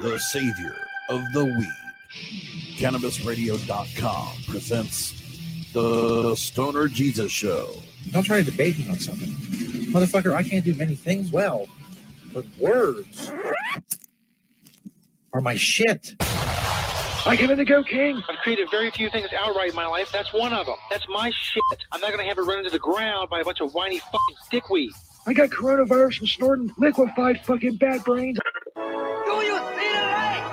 The savior of the weed. CannabisRadio.com presents The Stoner Jesus Show. Don't try to debate me on something. Motherfucker, I can't do many things well, but words are my shit. I give it the go king. I've created very few things outright in my life. That's one of them. That's my shit. I'm not gonna have it run into the ground by a bunch of whiny fucking dickweed. I got coronavirus from snorting liquefied fucking bat brains. Do you see the light?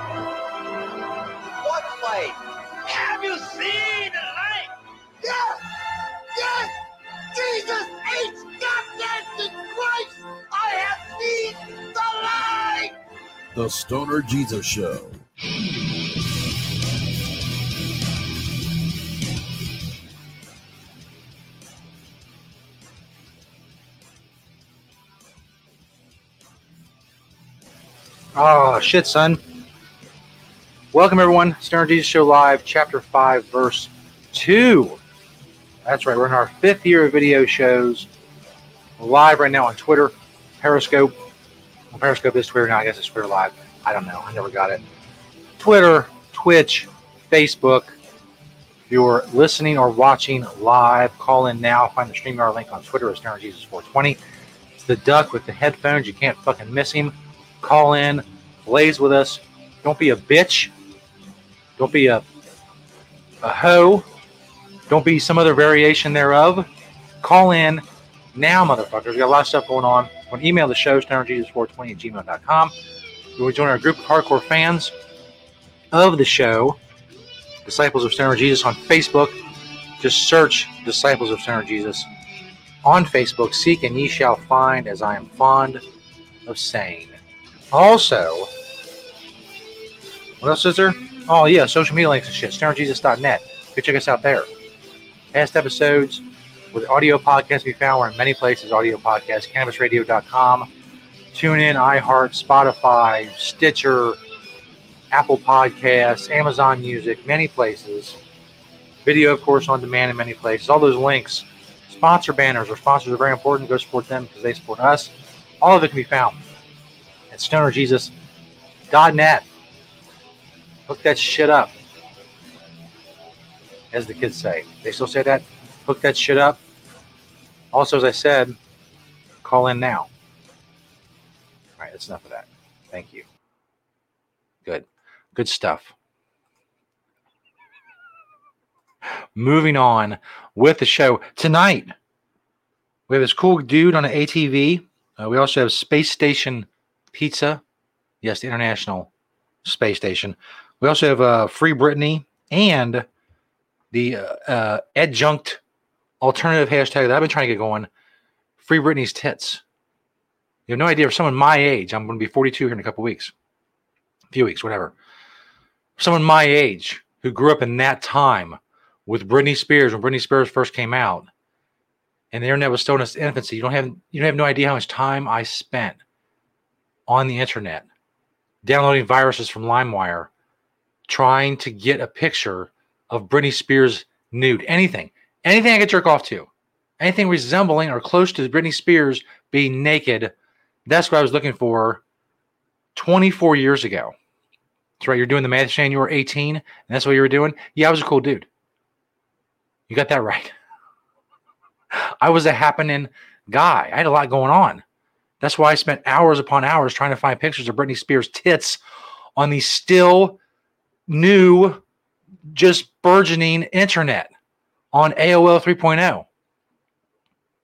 What light? Have you seen the light? Yes! Yes! Jesus H. Goddamn Christ! I have seen the light! The Stoner Jesus Show. Oh shit, son. Welcome everyone. Stoner Jesus Show Live, Chapter 5, Verse 2. That's right, we're in our fifth year of video shows. We're live right now on Twitter, Periscope. Well, Periscope is Twitter now, I guess it's Twitter Live. I don't know. I never got it. Twitter, Twitch, Facebook. If you're listening or watching live, call in now. Find the StreamYard link on Twitter at Stoner Jesus 420. It's the duck with the headphones. You can't fucking miss him call in, blaze with us. Don't be a bitch. Don't be a a hoe. Don't be some other variation thereof. Call in now, motherfuckers. We got a lot of stuff going on. You email the show, stonerjesus420 at gmail.com. You want to join our group of hardcore fans of the show, Disciples of Stoner Jesus on Facebook. Just search Disciples of Stoner Jesus on Facebook. Seek and ye shall find, as I am fond of saying. Also, what else is there? Oh, yeah, social media links and shit. StonerJesus.net. Go check us out there. Past episodes with audio podcasts we found. We're in many places, audio podcasts, cannabisradio.com, TuneIn, iHeart, Spotify, Stitcher, Apple Podcasts, Amazon Music, many places. Video, of course, on demand in many places. All those links. Sponsor banners. Our sponsors are very important. Go support them because they support us. All of it can be found at stonerjesus.net. Hook that shit up. As the kids say. They still say that? Hook that shit up. Also, as I said, call in now. All right, that's enough of that. Thank you. Good. Good stuff. Moving on with the show. Tonight, we have this cool dude on an ATV. Uh, we also have Space Station Pizza. Yes, the International Space Station. We also have uh, Free Britney and the uh, uh, adjunct alternative hashtag that I've been trying to get going Free Britney's Tits. You have no idea. For someone my age, I'm going to be 42 here in a couple weeks, a few weeks, whatever. Someone my age who grew up in that time with Britney Spears when Britney Spears first came out, and the internet was still in its infancy. You don't have you don't have no idea how much time I spent on the internet, downloading viruses from LimeWire, trying to get a picture of Britney Spears nude. Anything, anything I could jerk off to, anything resembling or close to Britney Spears being naked. That's what I was looking for 24 years ago. That's right. You're doing the math, Shane. You were 18, and that's what you were doing. Yeah, I was a cool dude. You got that right. I was a happening guy. I had a lot going on. That's why I spent hours upon hours trying to find pictures of Britney Spears' tits on the still new, just burgeoning internet on AOL 3.0.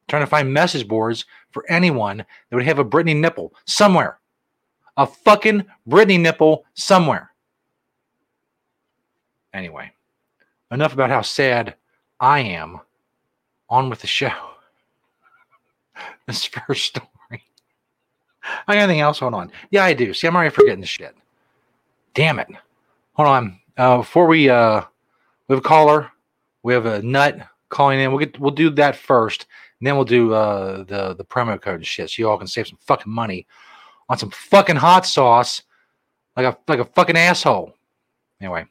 Trying to find message boards for anyone that would have a Britney nipple somewhere. A fucking Britney nipple somewhere. Anyway, enough about how sad I am. On with the show. This first story. I got anything else going on? Yeah, I do. See, I'm already forgetting the shit. Damn it. Hold on. Uh, before we uh, we have a caller, we have a nut calling in. We'll get we'll do that first, and then we'll do uh the the promo code and shit, so you all can save some fucking money on some fucking hot sauce, like a like a fucking asshole. Anyway,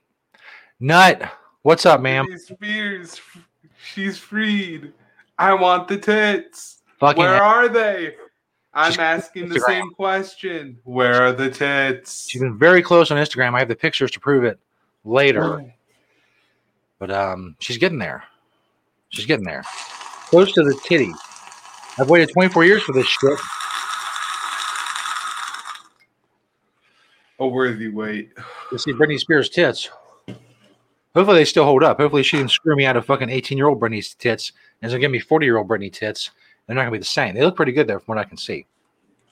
nut, what's up, ma'am? Spears, she's freed. I want the tits. Fucking Where are they? I'm She's- asking the same question. Where are the tits? She's been very close on Instagram. I have the pictures to prove it later. But um, she's getting there. She's getting there. Close to the titty. I've waited 24 years for this shit. A worthy wait. To see Britney Spears' tits. Hopefully they still hold up. Hopefully she didn't screw me out of fucking 18 year old Britney's tits and so give me 40 year old Britney tits. They're not gonna be the same. They look pretty good there from what I can see.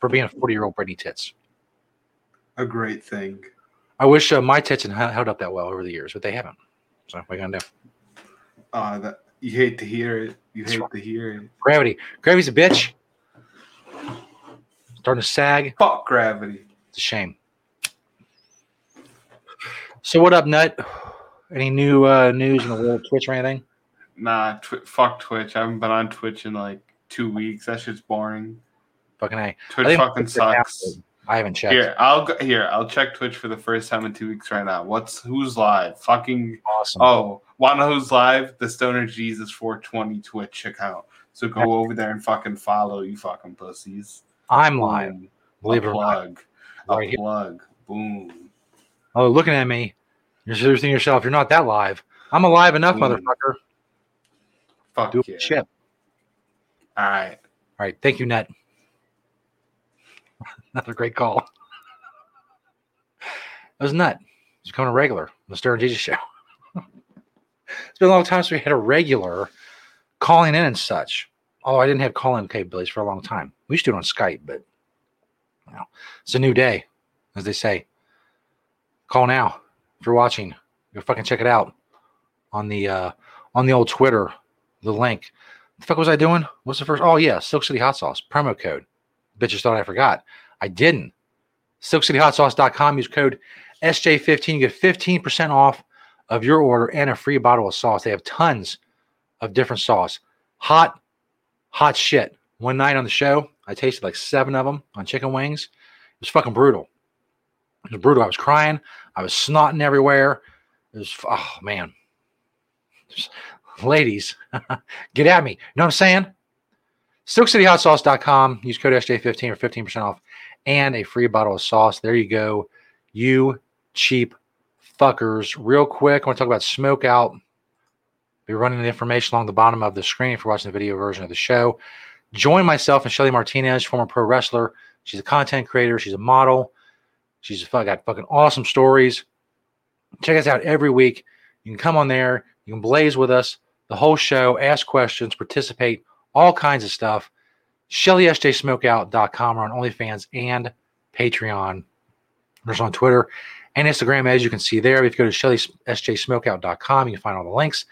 For being a 40 year old Britney tits. A great thing. I wish uh, my tits had held up that well over the years, but they haven't. So what are you gonna do? Uh, that you hate to hear it. You hate to hear it. Gravity. Gravity's a bitch. Starting to sag. Fuck gravity. It's a shame. So what up, Nut? Any new uh, news in the world of Twitch or anything? Nah, tw- fuck Twitch. I haven't been on Twitch in like two weeks. That shit's boring. Fucking A. Twitch I fucking Twitch is sucks. I haven't checked. Here, I'll go here. I'll check Twitch for the first time in two weeks right now. What's who's live? Fucking Awesome. oh, wanna who's live? The Stoner Jesus 420 Twitch account. So go over there and fucking follow you fucking pussies. I'm live. Boom. Believe a it or not. plug. A Right here. plug. Boom. Oh, looking at me. You're seriously yourself, you're not that live. I'm alive enough, Mm. motherfucker. Fuck Do yeah. shit. All right. All right. Thank you, Nut. Another great call. That was Nut. He's becoming a regular on the Stoner Jesus show. it's been a long time since we had a regular calling in and such. Oh, I didn't have call in capabilities for a long time. We used to do it on Skype, but you know, it's a new day, as they say. Call now if you're watching. Go fucking check it out on the uh on the old Twitter, the link. The fuck was I doing? What's the first? Oh yeah, Silk City Hot Sauce promo code. Bitches thought I forgot. I didn't. SilkCityHotSauce.com. Use code SJ15. You get 15% off of your order and a free bottle of sauce. They have tons of different sauce. Hot, hot shit. One night on the show, I tasted like seven of them on chicken wings. It was fucking brutal. It was brutal. I was crying. I was snotting everywhere. It was, oh man. Ladies, get at me. You know what I'm saying? SilkCityHotSauce.com. Use code SJ15 for 15% off and a free bottle of sauce. There you go. You cheap fuckers. Real quick, I want to talk about Smoke Out. Be running the information along the bottom of the screen if you're watching the video version of the show. Join myself and Shelly Martinez, former pro wrestler. She's a content creator. She's a model. She's got fucking awesome stories. Check us out every week. You can come on there. You can blaze with us the whole show, ask questions, participate, all kinds of stuff. ShellySJSmokeout.com or on OnlyFans and Patreon. There's on Twitter and Instagram, as you can see there. If you go to ShellySJSmokeout.com, you can find all the links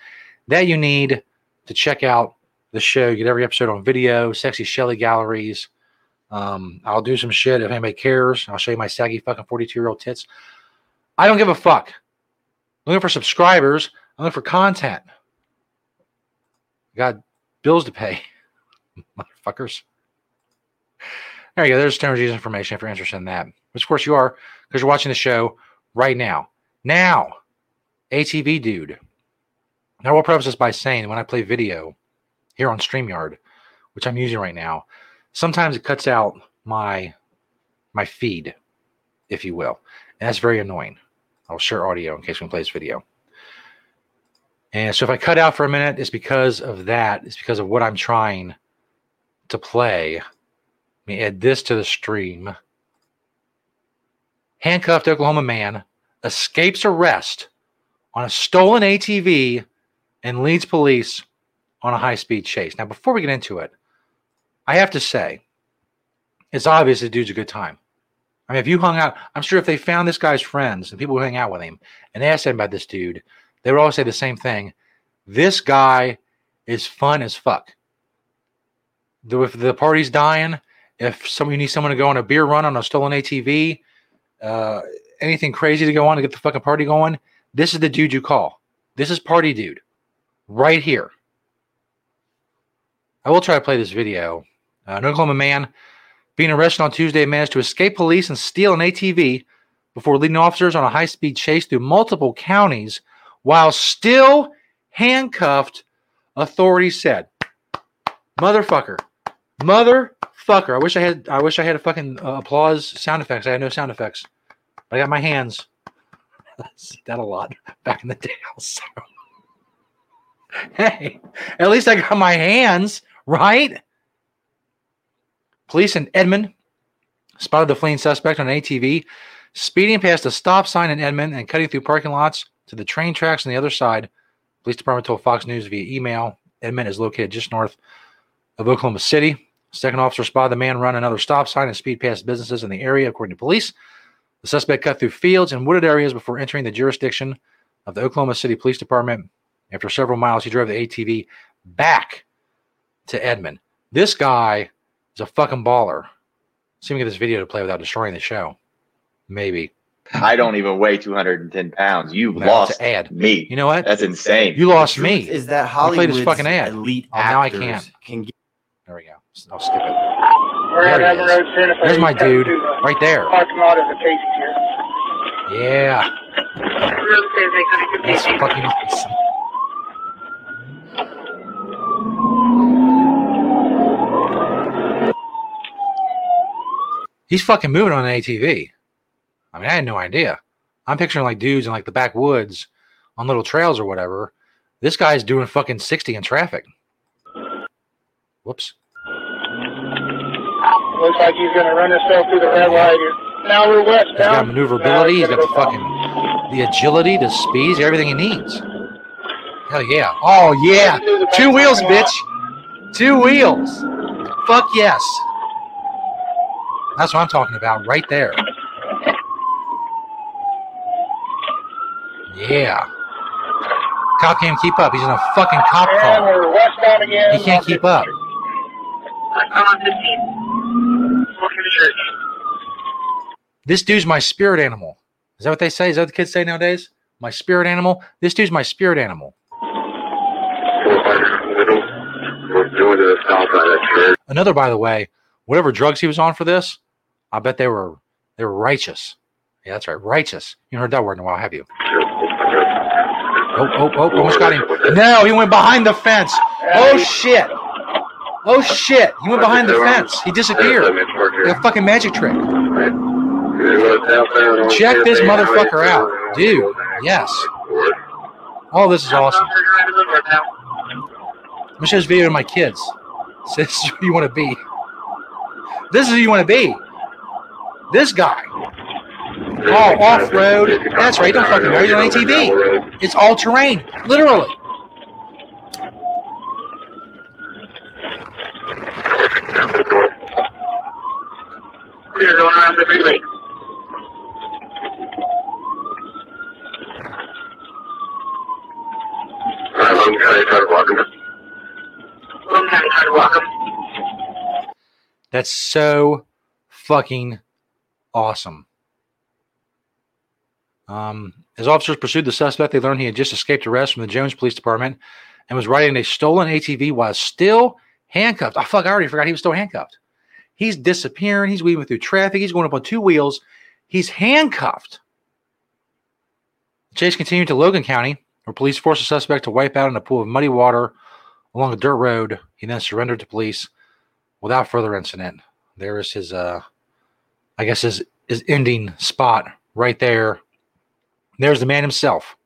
that you need to check out the show. You get every episode on video, sexy Shelly galleries. Um, I'll do some shit if anybody cares. I'll show you my saggy fucking 42 year old tits. I don't give a fuck. I'm looking for subscribers. I'm looking for content. Got bills to pay, motherfuckers. There you go. There's Stoner Jesus information if you're interested in that. Which, of course, you are because you're watching the show right now. Now, ATV dude. Now, I will preface this by saying when I play video here on StreamYard, which I'm using right now, sometimes it cuts out my my feed, if you will. And that's very annoying. I'll share audio in case we play this video. And so if I cut out for a minute, it's because of that. It's because of what I'm trying to play. Let me add this to the stream. Handcuffed Oklahoma man escapes arrest on a stolen ATV and leads police on a high speed chase. Now, before we get into it, I have to say, it's obvious the dude's a good time. I mean, if you hung out, I'm sure if they found this guy's friends and people who hang out with him and they asked him about this dude, they would all say the same thing. This guy is fun as fuck. If the party's dying, if some you need someone to go on a beer run on a stolen ATV, uh, anything crazy to go on to get the fucking party going, this is the dude you call. This is party dude right here. I will try to play this video. Uh, an Oklahoma man being arrested on Tuesday managed to escape police and steal an ATV before leading officers on a high speed chase through multiple counties while still handcuffed, authorities said. Motherfucker. Motherfucker. I wish I had I wish I had a fucking uh, applause sound effects. I had no sound effects. I got my hands. That a lot back in the day also. Hey, at least I got my hands, right? Police in Edmond spotted the fleeing suspect on an ATV speeding past a stop sign in Edmond and cutting through parking lots to the train tracks on the other side. Police department told Fox News via email. Edmond is located just north of Oklahoma City. Second officer spotted the man run another stop sign and speed past businesses in the area, according to police. The suspect cut through fields and wooded areas before entering the jurisdiction of the Oklahoma City Police Department. After several miles, he drove the ATV back to Edmond. This guy is a fucking baller. See if we get this video to play without destroying the show. Maybe. I don't even weigh 210 pounds. You Well, lost ad. me. You know what? That's insane. You lost me. Is that I played Hollywood's this fucking ad. elite Oh, now I can't. can get There we go. I'll skip it. There at he is. Road, Santa Fe. There's my dude right there. Parking lot of the Casey's here. Yeah. That's fucking awesome. He's fucking moving on an ATV. I mean, I had no idea. I'm picturing like dudes in like the backwoods on little trails or whatever. This guy's doing fucking 60 in traffic. Whoops. Looks like he's going to run himself through the red light. Now we're He's got maneuverability. He's uh, got the fucking the agility, the speed, everything he needs. Hell yeah! Oh yeah! Two wheels, bitch. Two wheels. Fuck yes. That's what I'm talking about right there. Yeah. Cop can't keep up. He's in a fucking cop And car. we're westbound again. He can't keep up. This dude's my spirit animal. Is that what they say? Is that what the kids say nowadays? My spirit animal? This dude's my spirit animal. Another, by the way, whatever drugs he was on for this, I bet they were they were righteous. Yeah, that's right, righteous. You haven't heard that word in a while, have you? Oh, oh, oh, oh almost got him. No, he went behind the fence. Oh shit. Oh shit. He went behind the fence. He disappeared. Like a fucking magic trick. Check this motherfucker out. Dude, yes. Oh, this is awesome. I'm gonna show this video to my kids. This is who you want to be. This is who you want to be. This guy. Oh, off road. That's right. Don't fucking know. He's on ATV. It's all terrain, literally. Going around the. That's so fucking awesome. Um, as officers pursued the suspect, they learned he had just escaped arrest from the Jones Police Department and was riding a stolen ATV while still handcuffed. Oh, fuck, I already forgot he was still handcuffed. He's disappearing. He's weaving through traffic. He's going up on two wheels. He's handcuffed. The chase continued to Logan County, where police forced the suspect to wipe out in a pool of muddy water along a dirt road. He then surrendered to police without further incident. There is his, uh, I guess his his ending spot right there. There's the man himself,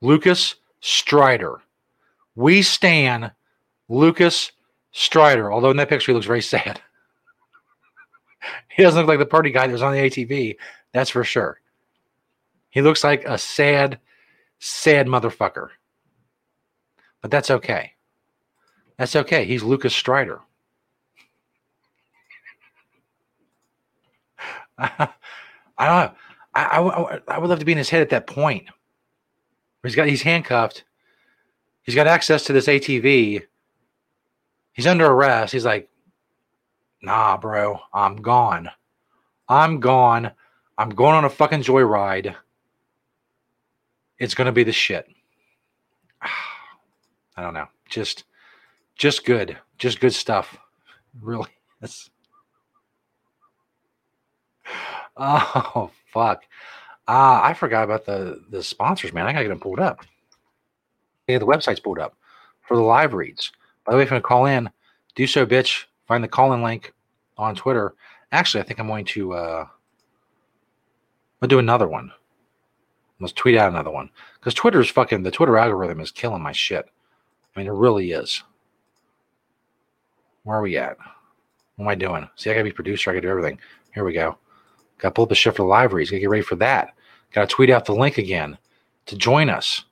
Lucas Strider. We stand Lucas Strider. Although in that picture he looks very sad. he doesn't look like the party guy that was on the ATV. That's for sure. He looks like a sad, sad motherfucker. But that's okay. That's okay. He's Lucas Strider. I don't know. I, I, I- would love to be in his head at that point. He's got he's handcuffed. He's got access to this ATV. He's under arrest. He's like, nah, bro, I'm gone. I'm gone. I'm going on a fucking joyride. It's gonna be the shit. I don't know. Just just good. Just good stuff. Really. It's Oh fuck. Uh, I forgot about the the sponsors, man. I gotta get them pulled up. Yeah, the website's pulled up for the live reads. By the way, if you want to call in, do so, bitch. Find the call in link on Twitter. Actually, I think I'm going to uh I'll do another one. Let's tweet out another one. Because Twitter's fucking the Twitter algorithm is killing my shit. I mean, it really is. Where are we at? What am I doing? See, I gotta be producer, I gotta do everything. Here we go. Gotta pull up the shift for the live reads. Gotta get ready for that. Gotta tweet out the link again to join us.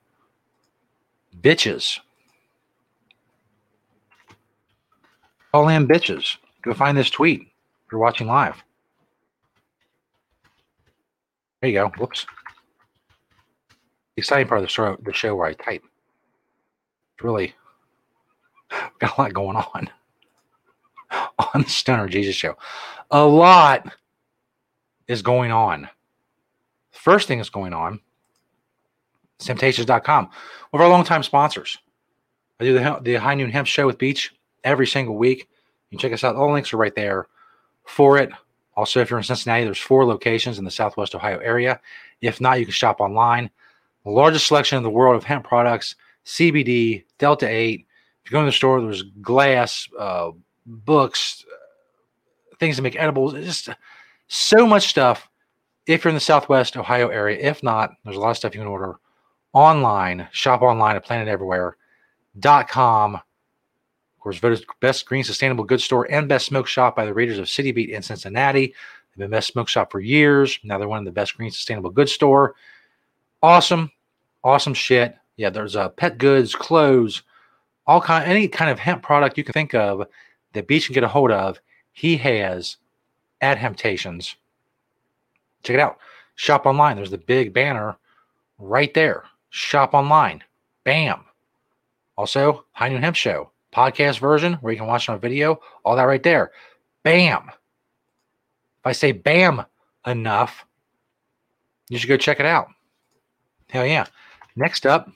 Bitches. Call in bitches. Go find this tweet if you're watching live. There you go. Whoops. The exciting part of the show, the show where I type. It's really got a lot going on on the Stoner Jesus show. A lot is going on. First thing that's going on Hemptations.com, one of our longtime sponsors. I do the, the High Noon Hemp Show with Beach every single week. You can check us out. All links are right there for it. Also, if you're in Cincinnati, there's four locations in the Southwest Ohio area. If not, you can shop online. The largest selection in the world of hemp products, CBD, Delta 8. If you go in the store, there's glass, uh, books, uh, things to make edibles. It's just so much stuff. If you're in the Southwest Ohio area, if not, there's a lot of stuff you can order online, shop online at planeteverywhere.com. Of course, voted best green sustainable goods store and best smoke shop by the readers of City Beat in Cincinnati. They've been best smoke shop for years. Now they're one of the best green sustainable goods store. Awesome, awesome shit. Yeah, there's uh, pet goods, clothes, all kind, any kind of hemp product you can think of that Beach can get a hold of. He has at Hemptations. Check it out. Shop online. There's the big banner right there. Shop online. Bam. Also, High Noon Hemp Show podcast version where you can watch on video. All that right there. Bam. If I say bam enough, you should go check it out. Hell yeah. Next up,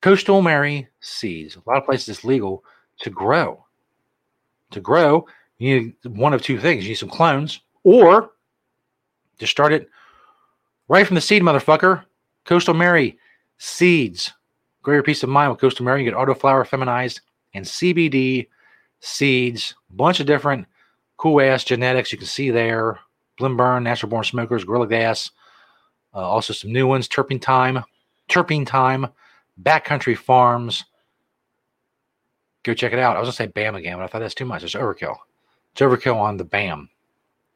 Coastal Mary seeds. A lot of places it's legal to grow. To grow, you need one of two things. You need some clones, or just start it right from the seed, motherfucker. Coastal Mary seeds. Your peace of mind with Coastal Mary. You get autoflower feminized and CBD seeds. Bunch of different cool ass genetics you can see there. Blimburn, Natural Born Smokers, Gorilla Gas. Uh, also some new ones. Terpene Time. Terpene Time. Backcountry Farms. Go check it out. I was going to say BAM again, but I thought that's too much. It's overkill. Overkill on the BAM.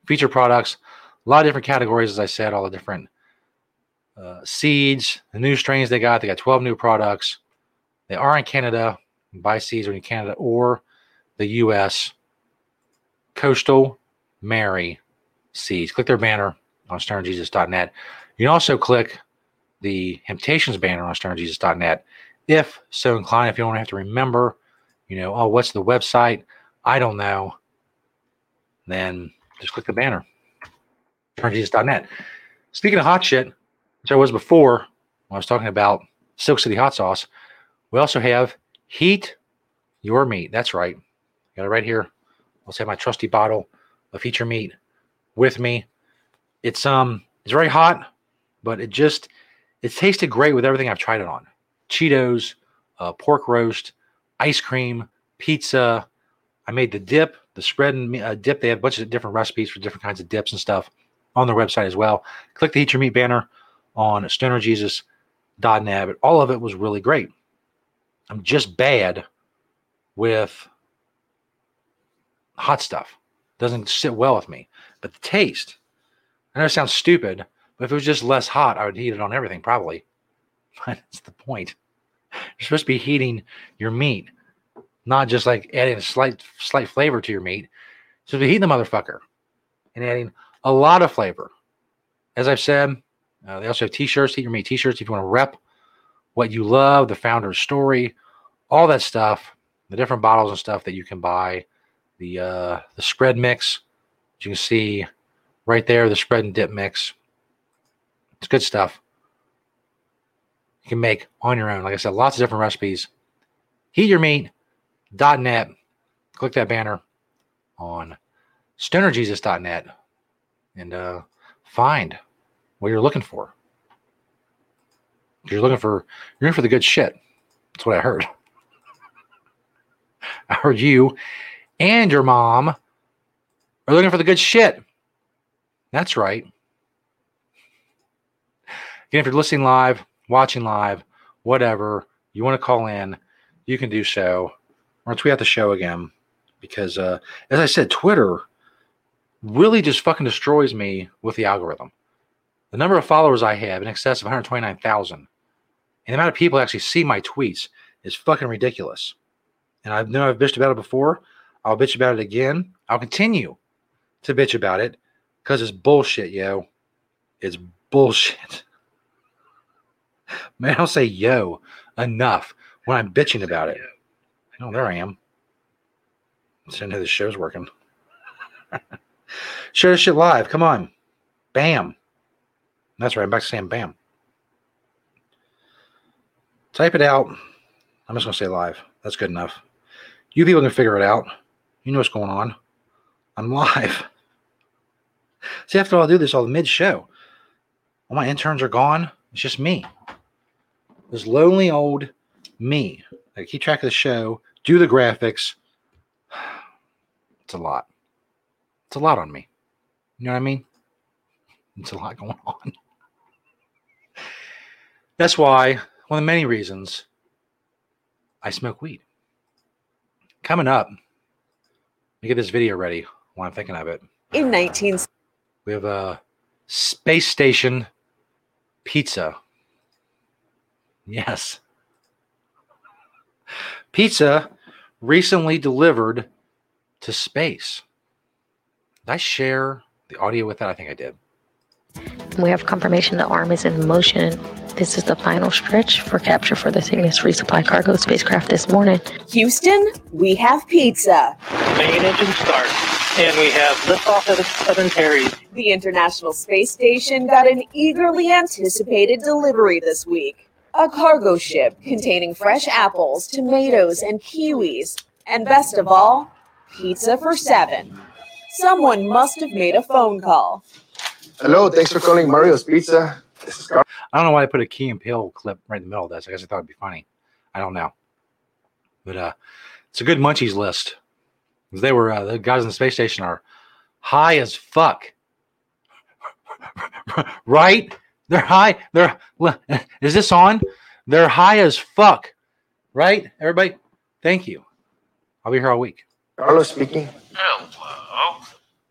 Feature products. A lot of different categories, as I said, all the different uh, seeds, the new strains they got. They got 12 new products. They are in Canada. Buy seeds when in Canada or the U.S. Coastal Mary seeds. Click their banner on stonerjesus.net. You can also click the Hemptations banner on stonerjesus.net if so inclined. If you don't have to remember, you know, oh, what's the website? I don't know. Then just click the banner. stonerjesus.net. Speaking of hot shit, which I was before when I was talking about Silk City hot sauce, we also have Heat Your Meat. That's right. Got it right here. I'll say my trusty bottle of Heat Your Meat with me. It's um it's very hot, but it just it tasted great with everything I've tried it on. Cheetos, uh, pork roast, ice cream, pizza. I made the dip, the spread and uh, dip. They have a bunch of different recipes for different kinds of dips and stuff on their website as well. Click the Heat Your Meat banner on stonerjesus.net. All of it was really great. I'm just bad with hot stuff. Doesn't sit well with me. But the taste, I know it sounds stupid, but if it was just less hot, I would heat it on everything probably. But that's the point. You're supposed to be heating your meat, not just like adding a slight slight flavor to your meat. So to heat the motherfucker and adding a lot of flavor. As I've said, uh, they also have t-shirts, Heat Your Meat t-shirts if you want to rep what you love, the founder's story, all that stuff, the different bottles and stuff that you can buy, the uh, the spread mix, you can see right there, the spread and dip mix. It's good stuff. You can make on your own. Like I said, lots of different recipes. Heatyourmeat.net. Click that banner on stonerjesus.net and uh, find what you're looking for. You're looking for you're in for the good shit. That's what I heard. I heard you and your mom are looking for the good shit. That's right. Again, if you're listening live, watching live, whatever, you want to call in, you can do so. Or tweet out the show again. Because uh, as I said, Twitter really just fucking destroys me with the algorithm. The number of followers I have in excess of 129,000 and the amount of people actually see my tweets is fucking ridiculous. And I know I've bitched about it before. I'll bitch about it again. I'll continue to bitch about it because it's bullshit, yo. It's bullshit. Man, I'll say yo enough when I'm bitching about it. Oh, there I am. Send how the show's working. Share this shit live. Come on. Bam. That's right. I'm back to saying bam. Type it out. I'm just going to say live. That's good enough. You people can figure it out. You know what's going on. I'm live. See, after all, I do this all the mid show. All my interns are gone. It's just me. This lonely old me. I keep track of the show, do the graphics. It's a lot. It's a lot on me. You know what I mean? It's a lot going on. That's why, one of the many reasons, I smoke weed. Coming up, let me get this video ready while I'm thinking of it. In 19... We have a space station pizza. Yes. Pizza recently delivered to space. Did I share the audio with that? I think I did. We have confirmation the arm is in motion. This is the final stretch for capture for the Cygnus resupply cargo spacecraft this morning. Houston, we have pizza. Main engine start. And we have liftoff at Southern Terry's. The International Space Station got an eagerly anticipated delivery this week. A cargo ship containing fresh apples, tomatoes, and kiwis. And best of all, pizza for seven. Someone must have made a phone call. Hello, thanks for calling Mario's Pizza. This is Carl. I don't know why I put a Key and Peele clip right in the middle of this. I guess I thought it'd be funny. I don't know. But uh, it's a good munchies list. 'Cause They were uh, the guys in the space station are high as fuck. right? They're high. They're is this on? They're high as fuck. Right? Everybody? Thank you. I'll be here all week. Carlos speaking. Hello.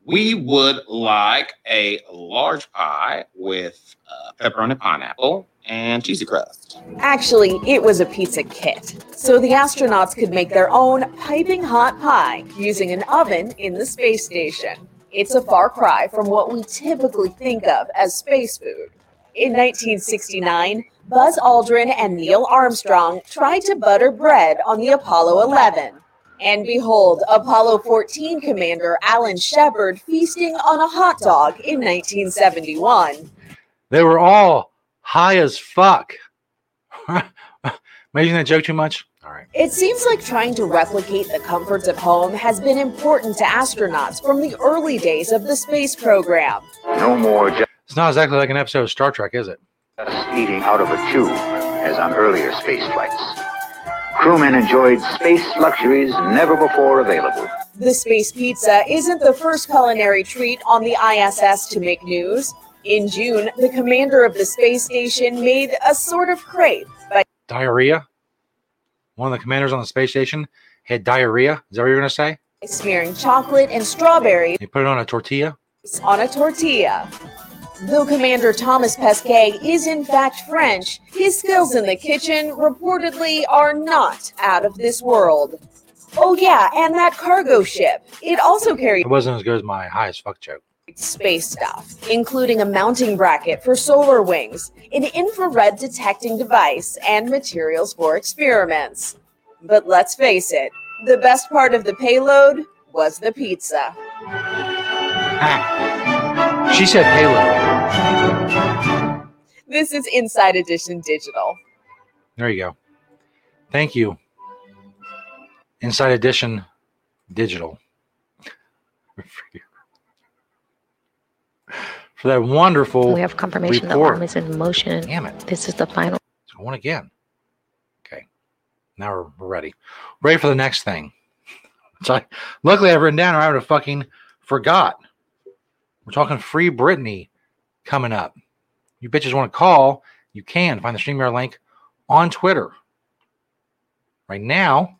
We would like a large pie with uh, pepperoni pineapple and cheesy crust. Actually, it was a pizza kit, so the astronauts could make their own piping hot pie using an oven in the space station. It's a far cry from what we typically think of as space food. In 1969, Buzz Aldrin and Neil Armstrong tried to butter bread on the Apollo 11. And behold, Apollo 14 commander Alan Shepard feasting on a hot dog in 1971. They were all high as fuck. Making that joke too much? All right. It seems like trying to replicate the comforts of home has been important to astronauts from the early days of the space program. No more just It's not exactly like an episode of Star Trek, is it? eating out of a tube as on earlier space flights. Crewmen enjoyed space luxuries never before available. The space pizza isn't the first culinary treat on the ISS to make news. In June, the commander of the space station made a sort of crepe by Diarrhea? One of the commanders on the space station had diarrhea? Is that what you're going to say? smearing chocolate and strawberries You put it on a tortilla? on a tortilla. Though Commander Thomas Pesquet is in fact French, his skills in the kitchen reportedly are not out of this world. Oh yeah, and that cargo ship. It also carried It wasn't as good as my high as fuck joke. space stuff, including a mounting bracket for solar wings, an infrared detecting device, and materials for experiments. But let's face it, the best part of the payload was the pizza. Ah. She said Halo. This is Inside Edition Digital. There you go. Thank you. Inside Edition Digital. For that wonderful We have confirmation the report. arm is in motion. Damn it. This is the final. It's going again. Okay. Now we're, we're ready. Ready for the next thing. So I, luckily I've written down or I would have fucking forgot. We're talking free Britney coming up. You bitches want to call, you can find the StreamYard link on Twitter. Right now,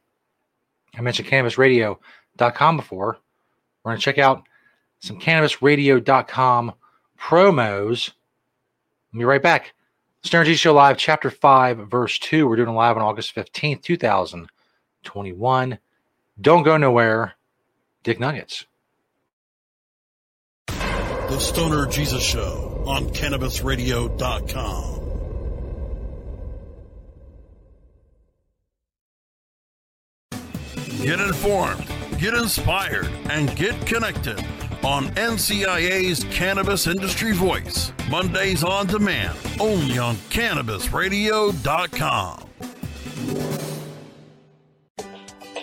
I mentioned cannabisradio.com before. We're going to check out some cannabisradio.com promos. I'll be right back. Stern G Show Live, Chapter 5, Verse 2. We're doing live on August 15th, 2021. Don't go nowhere. Dick Nuggets. The Stoner Jesus Show on CannabisRadio.com. Get informed, get inspired, and get connected on NCIA's Cannabis Industry Voice. Mondays on demand, only on CannabisRadio.com.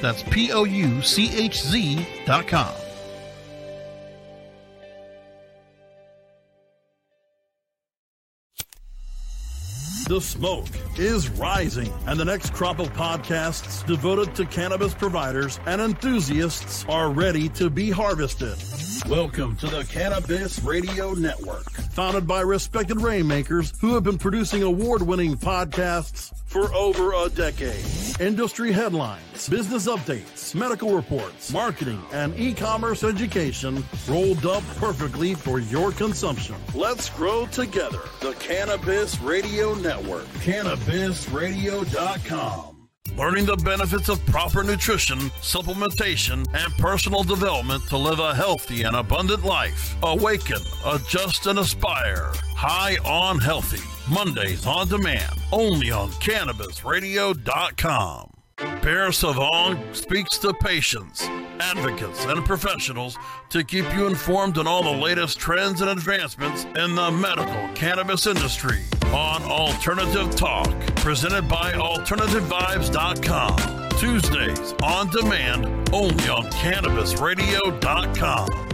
That's P O U C H Z dot com. The smoke is rising, and the next crop of podcasts devoted to cannabis providers and enthusiasts are ready to be harvested. Welcome to the Cannabis Radio Network, founded by respected rainmakers who have been producing award winning podcasts for over a decade. Industry headlines, business updates, medical reports, marketing, and e commerce education rolled up perfectly for your consumption. Let's grow together. The Cannabis Radio Network, CannabisRadio.com. Learning the benefits of proper nutrition, supplementation, and personal development to live a healthy and abundant life. Awaken, adjust, and aspire. High on healthy. Mondays on demand. Only on CannabisRadio.com. Bear Savong speaks to patients, advocates, and professionals to keep you informed on all the latest trends and advancements in the medical cannabis industry on Alternative Talk, presented by AlternativeVibes.com. Tuesdays on demand only on CannabisRadio.com.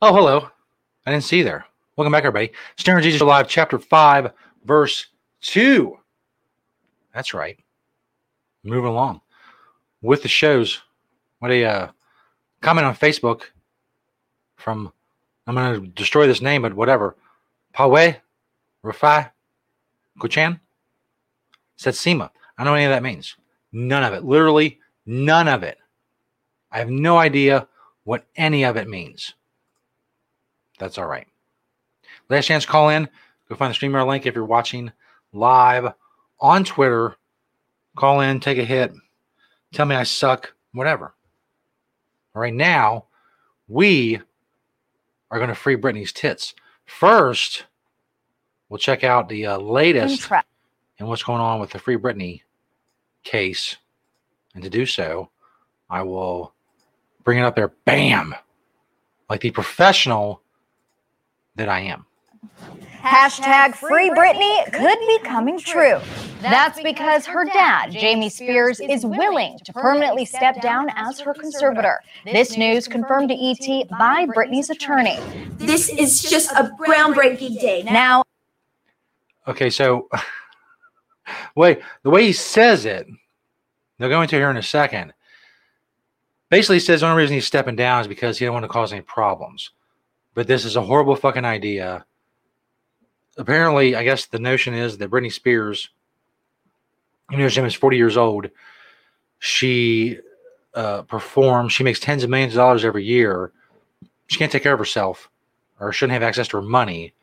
Oh, hello. I didn't see you there. Welcome back, everybody. Stoner Jesus Live, chapter 5, verse 2. That's right. Moving along with the shows. What a uh, comment on Facebook from, I'm going to destroy this name, but whatever. Pawe Rafai Kochan? Said SEMA. I don't know what any of that means. None of it. Literally none of it. I have no idea what any of it means. That's all right. Last chance to call in. Go find the streamer link if you're watching live on Twitter. Call in, take a hit, tell me I suck, whatever. Right now, we are going to free Britney's tits. First, we'll check out the uh, latest and what's going on with the Free Britney case. And to do so, I will bring it up there, bam, like the professional that I am. Hashtag Free Britney could be coming true. That's because her dad, Jamie Spears, is willing to permanently step down as her conservator. This news confirmed to ET by Britney's attorney. This is just a groundbreaking day. Now, Okay, so wait, the way he says it, they'll go into here in a second. Basically, he says the only reason he's stepping down is because he don't want to cause any problems. But this is a horrible fucking idea. Apparently, I guess the notion is that Britney Spears, you know, she was 40 years old. She uh, performs, she makes tens of millions of dollars every year. She can't take care of herself or shouldn't have access to her money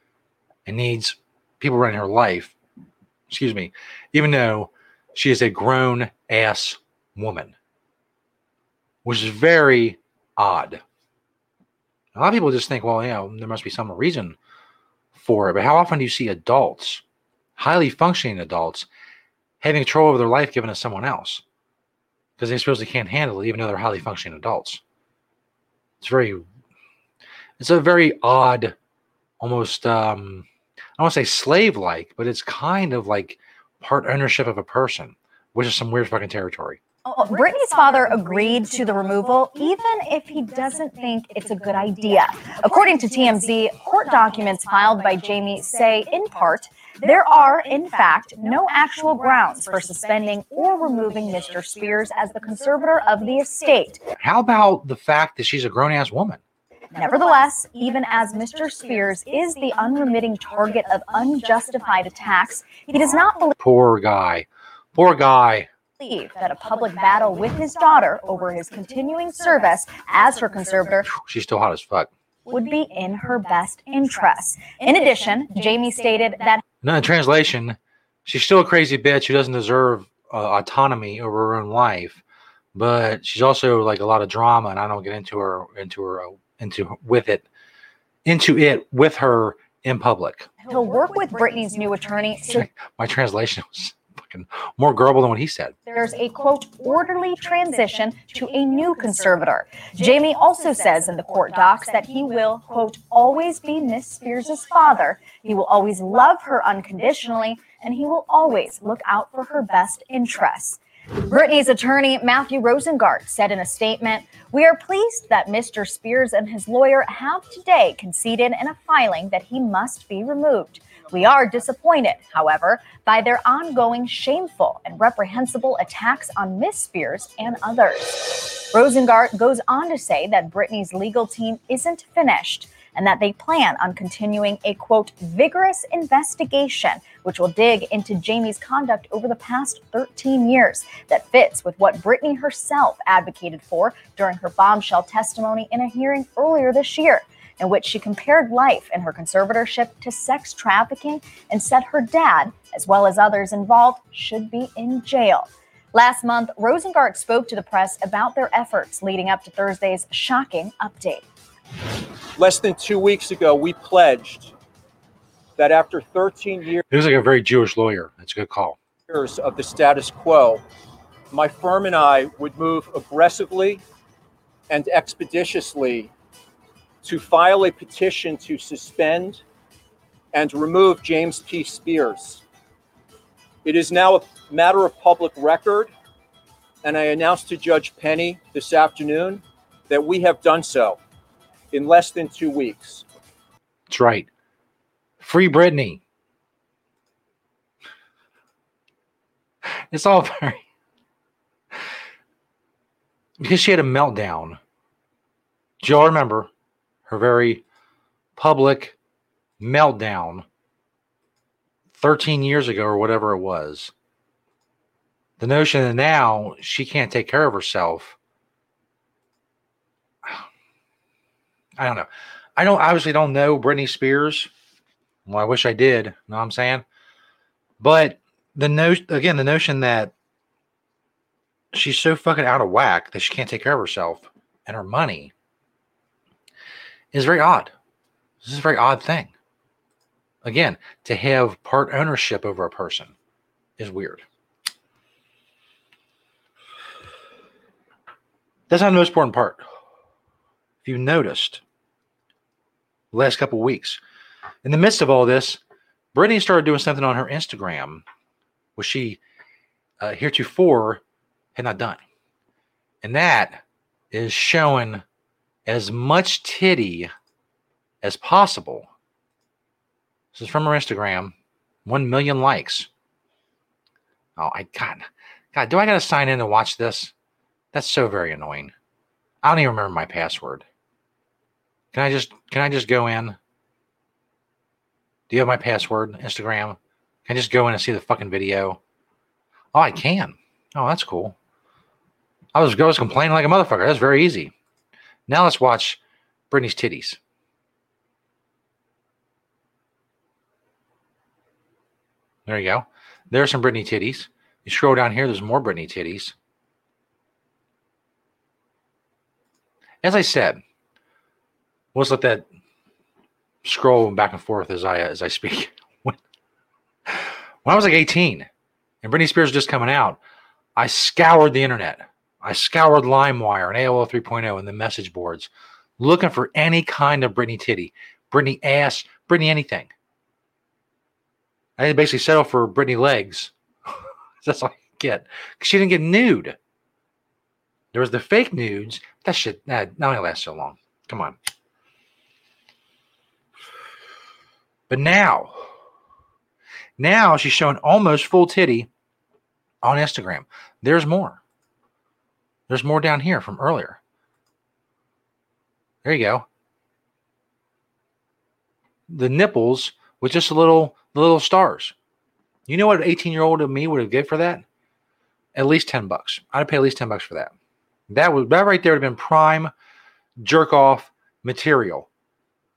and needs people running her life. Excuse me, even though she is a grown ass woman, which is very odd. A lot of people just think, well, you know, there must be some reason for it. But how often do you see adults, highly functioning adults, having control over their life given to someone else? Because they supposedly can't handle it, even though they're highly functioning adults. It's very, it's a very odd, almost, um, I don't want to say slave like, but it's kind of like part ownership of a person, which is some weird fucking territory. Oh, oh, Britney's father agreed to the removal, even if he doesn't think it's a good idea. According to TMZ, court documents filed by Jamie say, in part, there are, in fact, no actual grounds for suspending or removing Mr. Spears as the conservator of the estate. How about the fact that she's a grown ass woman? Nevertheless, even as Mr. Spears is the unremitting target of unjustified attacks, he does not believe. Poor guy. Poor guy. Believe that a public battle with his daughter over his continuing service as her conservator She's still hot as fuck. would be in her best interest. In addition, Jamie stated that No, in translation, she's still a crazy bitch who doesn't deserve uh, autonomy over her own life, but she's also like a lot of drama, and I don't get into her into her uh, into with it into it with her in public. he'll work with Britney's new attorney My translation was fucking more garbled than what he said. there's a quote orderly transition to a new conservator. Jamie also says in the court docs that he will quote always be Miss Spears' father. He will always love her unconditionally and he will always look out for her best interests. Britney's attorney, Matthew Rosengart, said in a statement We are pleased that Mr. Spears and his lawyer have today conceded in a filing that he must be removed. We are disappointed, however, by their ongoing shameful and reprehensible attacks on Miss Spears and others. Rosengart goes on to say that Britney's legal team isn't finished and that they plan on continuing a quote vigorous investigation which will dig into Jamie's conduct over the past 13 years that fits with what Britney herself advocated for during her bombshell testimony in a hearing earlier this year in which she compared life in her conservatorship to sex trafficking and said her dad as well as others involved should be in jail. Last month, Rosengart spoke to the press about their efforts leading up to Thursday's shocking update. Less than two weeks ago, we pledged that after 13 years He was like a very Jewish lawyer. That's a good call. Years of the status quo, my firm and I would move aggressively and expeditiously to file a petition to suspend and remove James P. Spears. It is now a matter of public record, and I announced to Judge Penny this afternoon that we have done so in less than two weeks. That's right. Free Britney. It's all very because she had a meltdown. Do y'all remember her very public meltdown 13 years ago or whatever it was. The notion that now she can't take care of herself. I don't know. I don't obviously don't know Britney Spears. Well, I wish I did. You know what I'm saying? But the notion again, the notion that she's so fucking out of whack that she can't take care of herself and her money is very odd. This is a very odd thing. Again, to have part ownership over a person is weird. That's not the most important part. If you noticed, the last couple weeks, in the midst of all this, Britney started doing something on her Instagram, which she uh, heretofore had not done. And that is showing as much titty as possible. This is from her Instagram. One million likes. Oh, I God, God, do I gotta sign in to watch this? That's so very annoying. I don't even remember my password. Can I just can I just go in? Do you have my password, Instagram? Can I just go in and see the fucking video? Oh, I can. Oh, that's cool. I was, I was complaining like a motherfucker. That's very easy. Now let's watch Britney's titties. There you go. There's some Britney titties. You scroll down here, there's more Britney titties. As I said, let's let that scroll back and forth as I as I speak. when, when I was like 18 and Britney Spears was just coming out, I scoured the internet. I scoured LimeWire and AOL 3.0 and the message boards looking for any kind of Britney titty, Britney ass, Britney anything. I basically settle for Britney legs. That's all I get. Because she didn't get nude. There was the fake nudes. That shit that not only lasts so long. Come on. But now, now she's showing almost full titty on Instagram. There's more. There's more down here from earlier. There you go. The nipples with just a little little stars. You know what an 18 year old of me would have given for that? At least 10 bucks. I'd pay at least 10 bucks for that. That would that right there would have been prime jerk off material.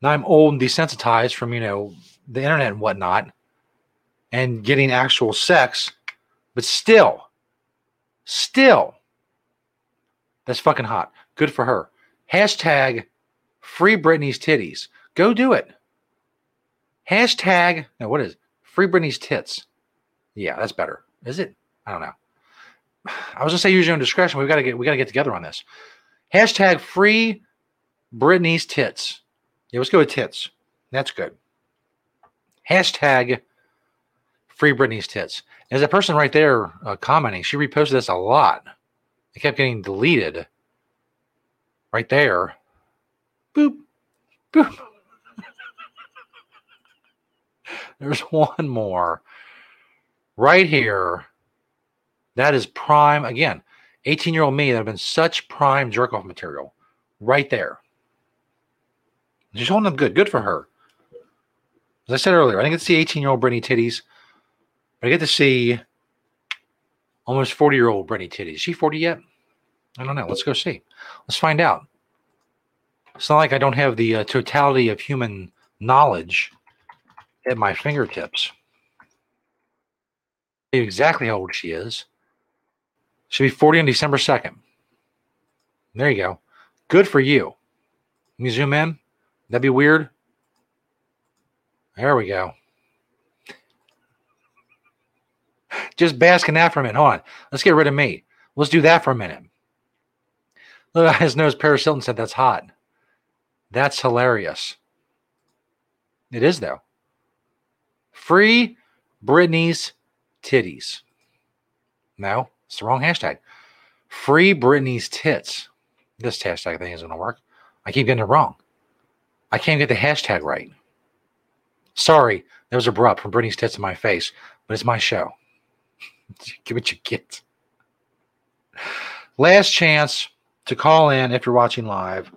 Now I'm old and desensitized from, you know, the internet and whatnot and getting actual sex, but still, still, that's fucking hot. Good for her. Hashtag free Britney's titties. Go do it. Hashtag, no, what is it? Free Britney's tits. Yeah, that's better. Is it? I don't know. I was gonna say use your own discretion. We've got to get we got to get together on this. Hashtag free Britney's tits. Yeah, let's go with tits. That's good. Hashtag free Britney's tits. As a person right there uh, commenting, she reposted this a lot. It kept getting deleted. Right there. Boop. Boop. There's one more. Right here. That is prime. Again, 18 year old me that have been such prime jerk off material. Right there. She's holding up good. Good for her. As I said earlier, I didn't get to see 18 year old Britney titties, but I get to see almost 40 year old Britney titties. Is she 40 yet? I don't know. Let's go see. Let's find out. It's not like I don't have the uh, totality of human knowledge at my fingertips. Exactly how old she is. She'll be 40 on December 2nd. There you go. Good for you. Let me zoom in. That'd be weird. There we go. Just bask in that for a minute. Hold on. Let's get rid of me. Let's do that for a minute. Look at his nose. Paris Hilton said that's hot. That's hilarious. It is, though. Free Britney's titties. No, it's the wrong hashtag. Free Britney's tits. This hashtag thing isn't going to work. I keep getting it wrong. I can't get the hashtag right. Sorry, that was abrupt from Britney's tits in my face, but it's my show. Give what you get. Last chance to call in if you're watching live.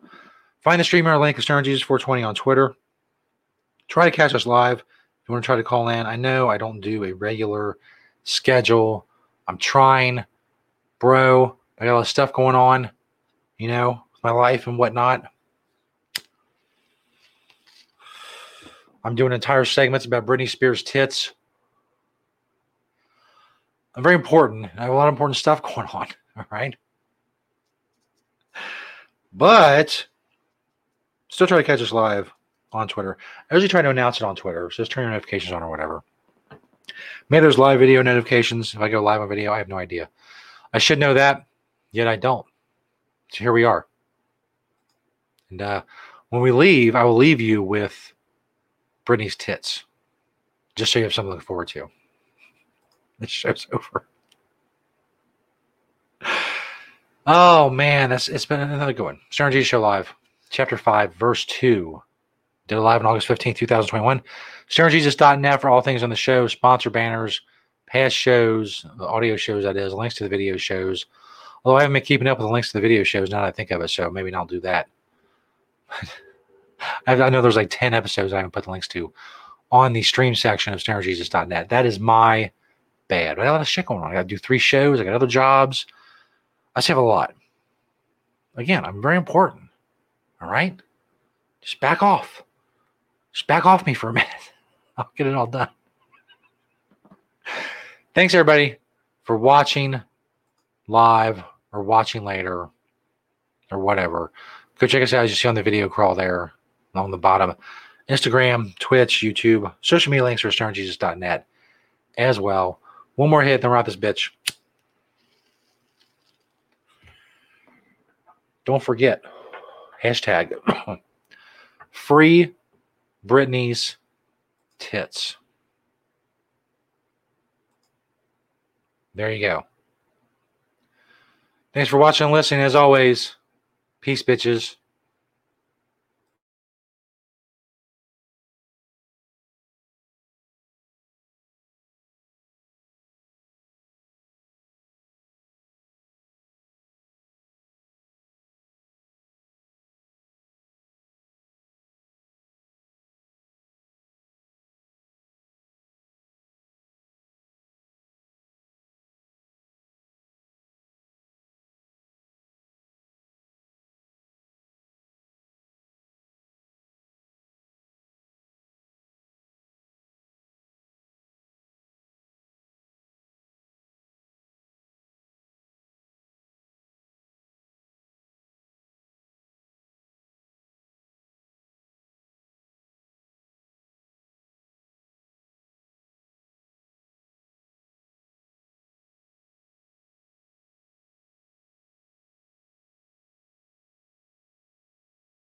Find the streamer link at Stoner Jesus 420 on Twitter. Try to catch us live If you want to try to call in, I know I don't do a regular schedule. I'm trying, bro. I got a lot of stuff going on, you know, with my life and whatnot. I'm doing entire segments about Britney Spears' tits. I'm very important. I have a lot of important stuff going on. All right. But still try to catch us live on Twitter. I usually try to announce it on Twitter. So just turn your notifications on or whatever. Maybe there's live video notifications. If I go live on video, I have no idea. I should know that, yet I don't. So here we are. And uh, when we leave, I will leave you with Britney's tits, just so you have something to look forward to. This show's over. Oh man, that's it's been another good one. Stoner Jesus Show Live, Chapter 5, Verse 2. Did it live on August 15th, 2021. StonerJesus.net for all things on the show, sponsor banners, past shows, the audio shows, that is, links to the video shows. Although I haven't been keeping up with the links to the video shows now that I think of it, so maybe I'll do that. I know there's like 10 episodes I haven't put the links to on the stream section of StonerJesus.net. That is my bad. I got a lot of shit going on. I got to do three shows, I got other jobs. I have a lot. Again, I'm very important. All right? Just back off. Just back off me for a minute. I'll get it all done. Thanks, everybody, for watching live or watching later or whatever. Go check us out as you see on the video crawl there along the bottom. Instagram, Twitch, YouTube, social media links are stonerjesus.net as well. One more hit, then we're out this bitch. Don't forget, hashtag free Britney's tits. There you go. Thanks for watching and listening. As always, peace, bitches.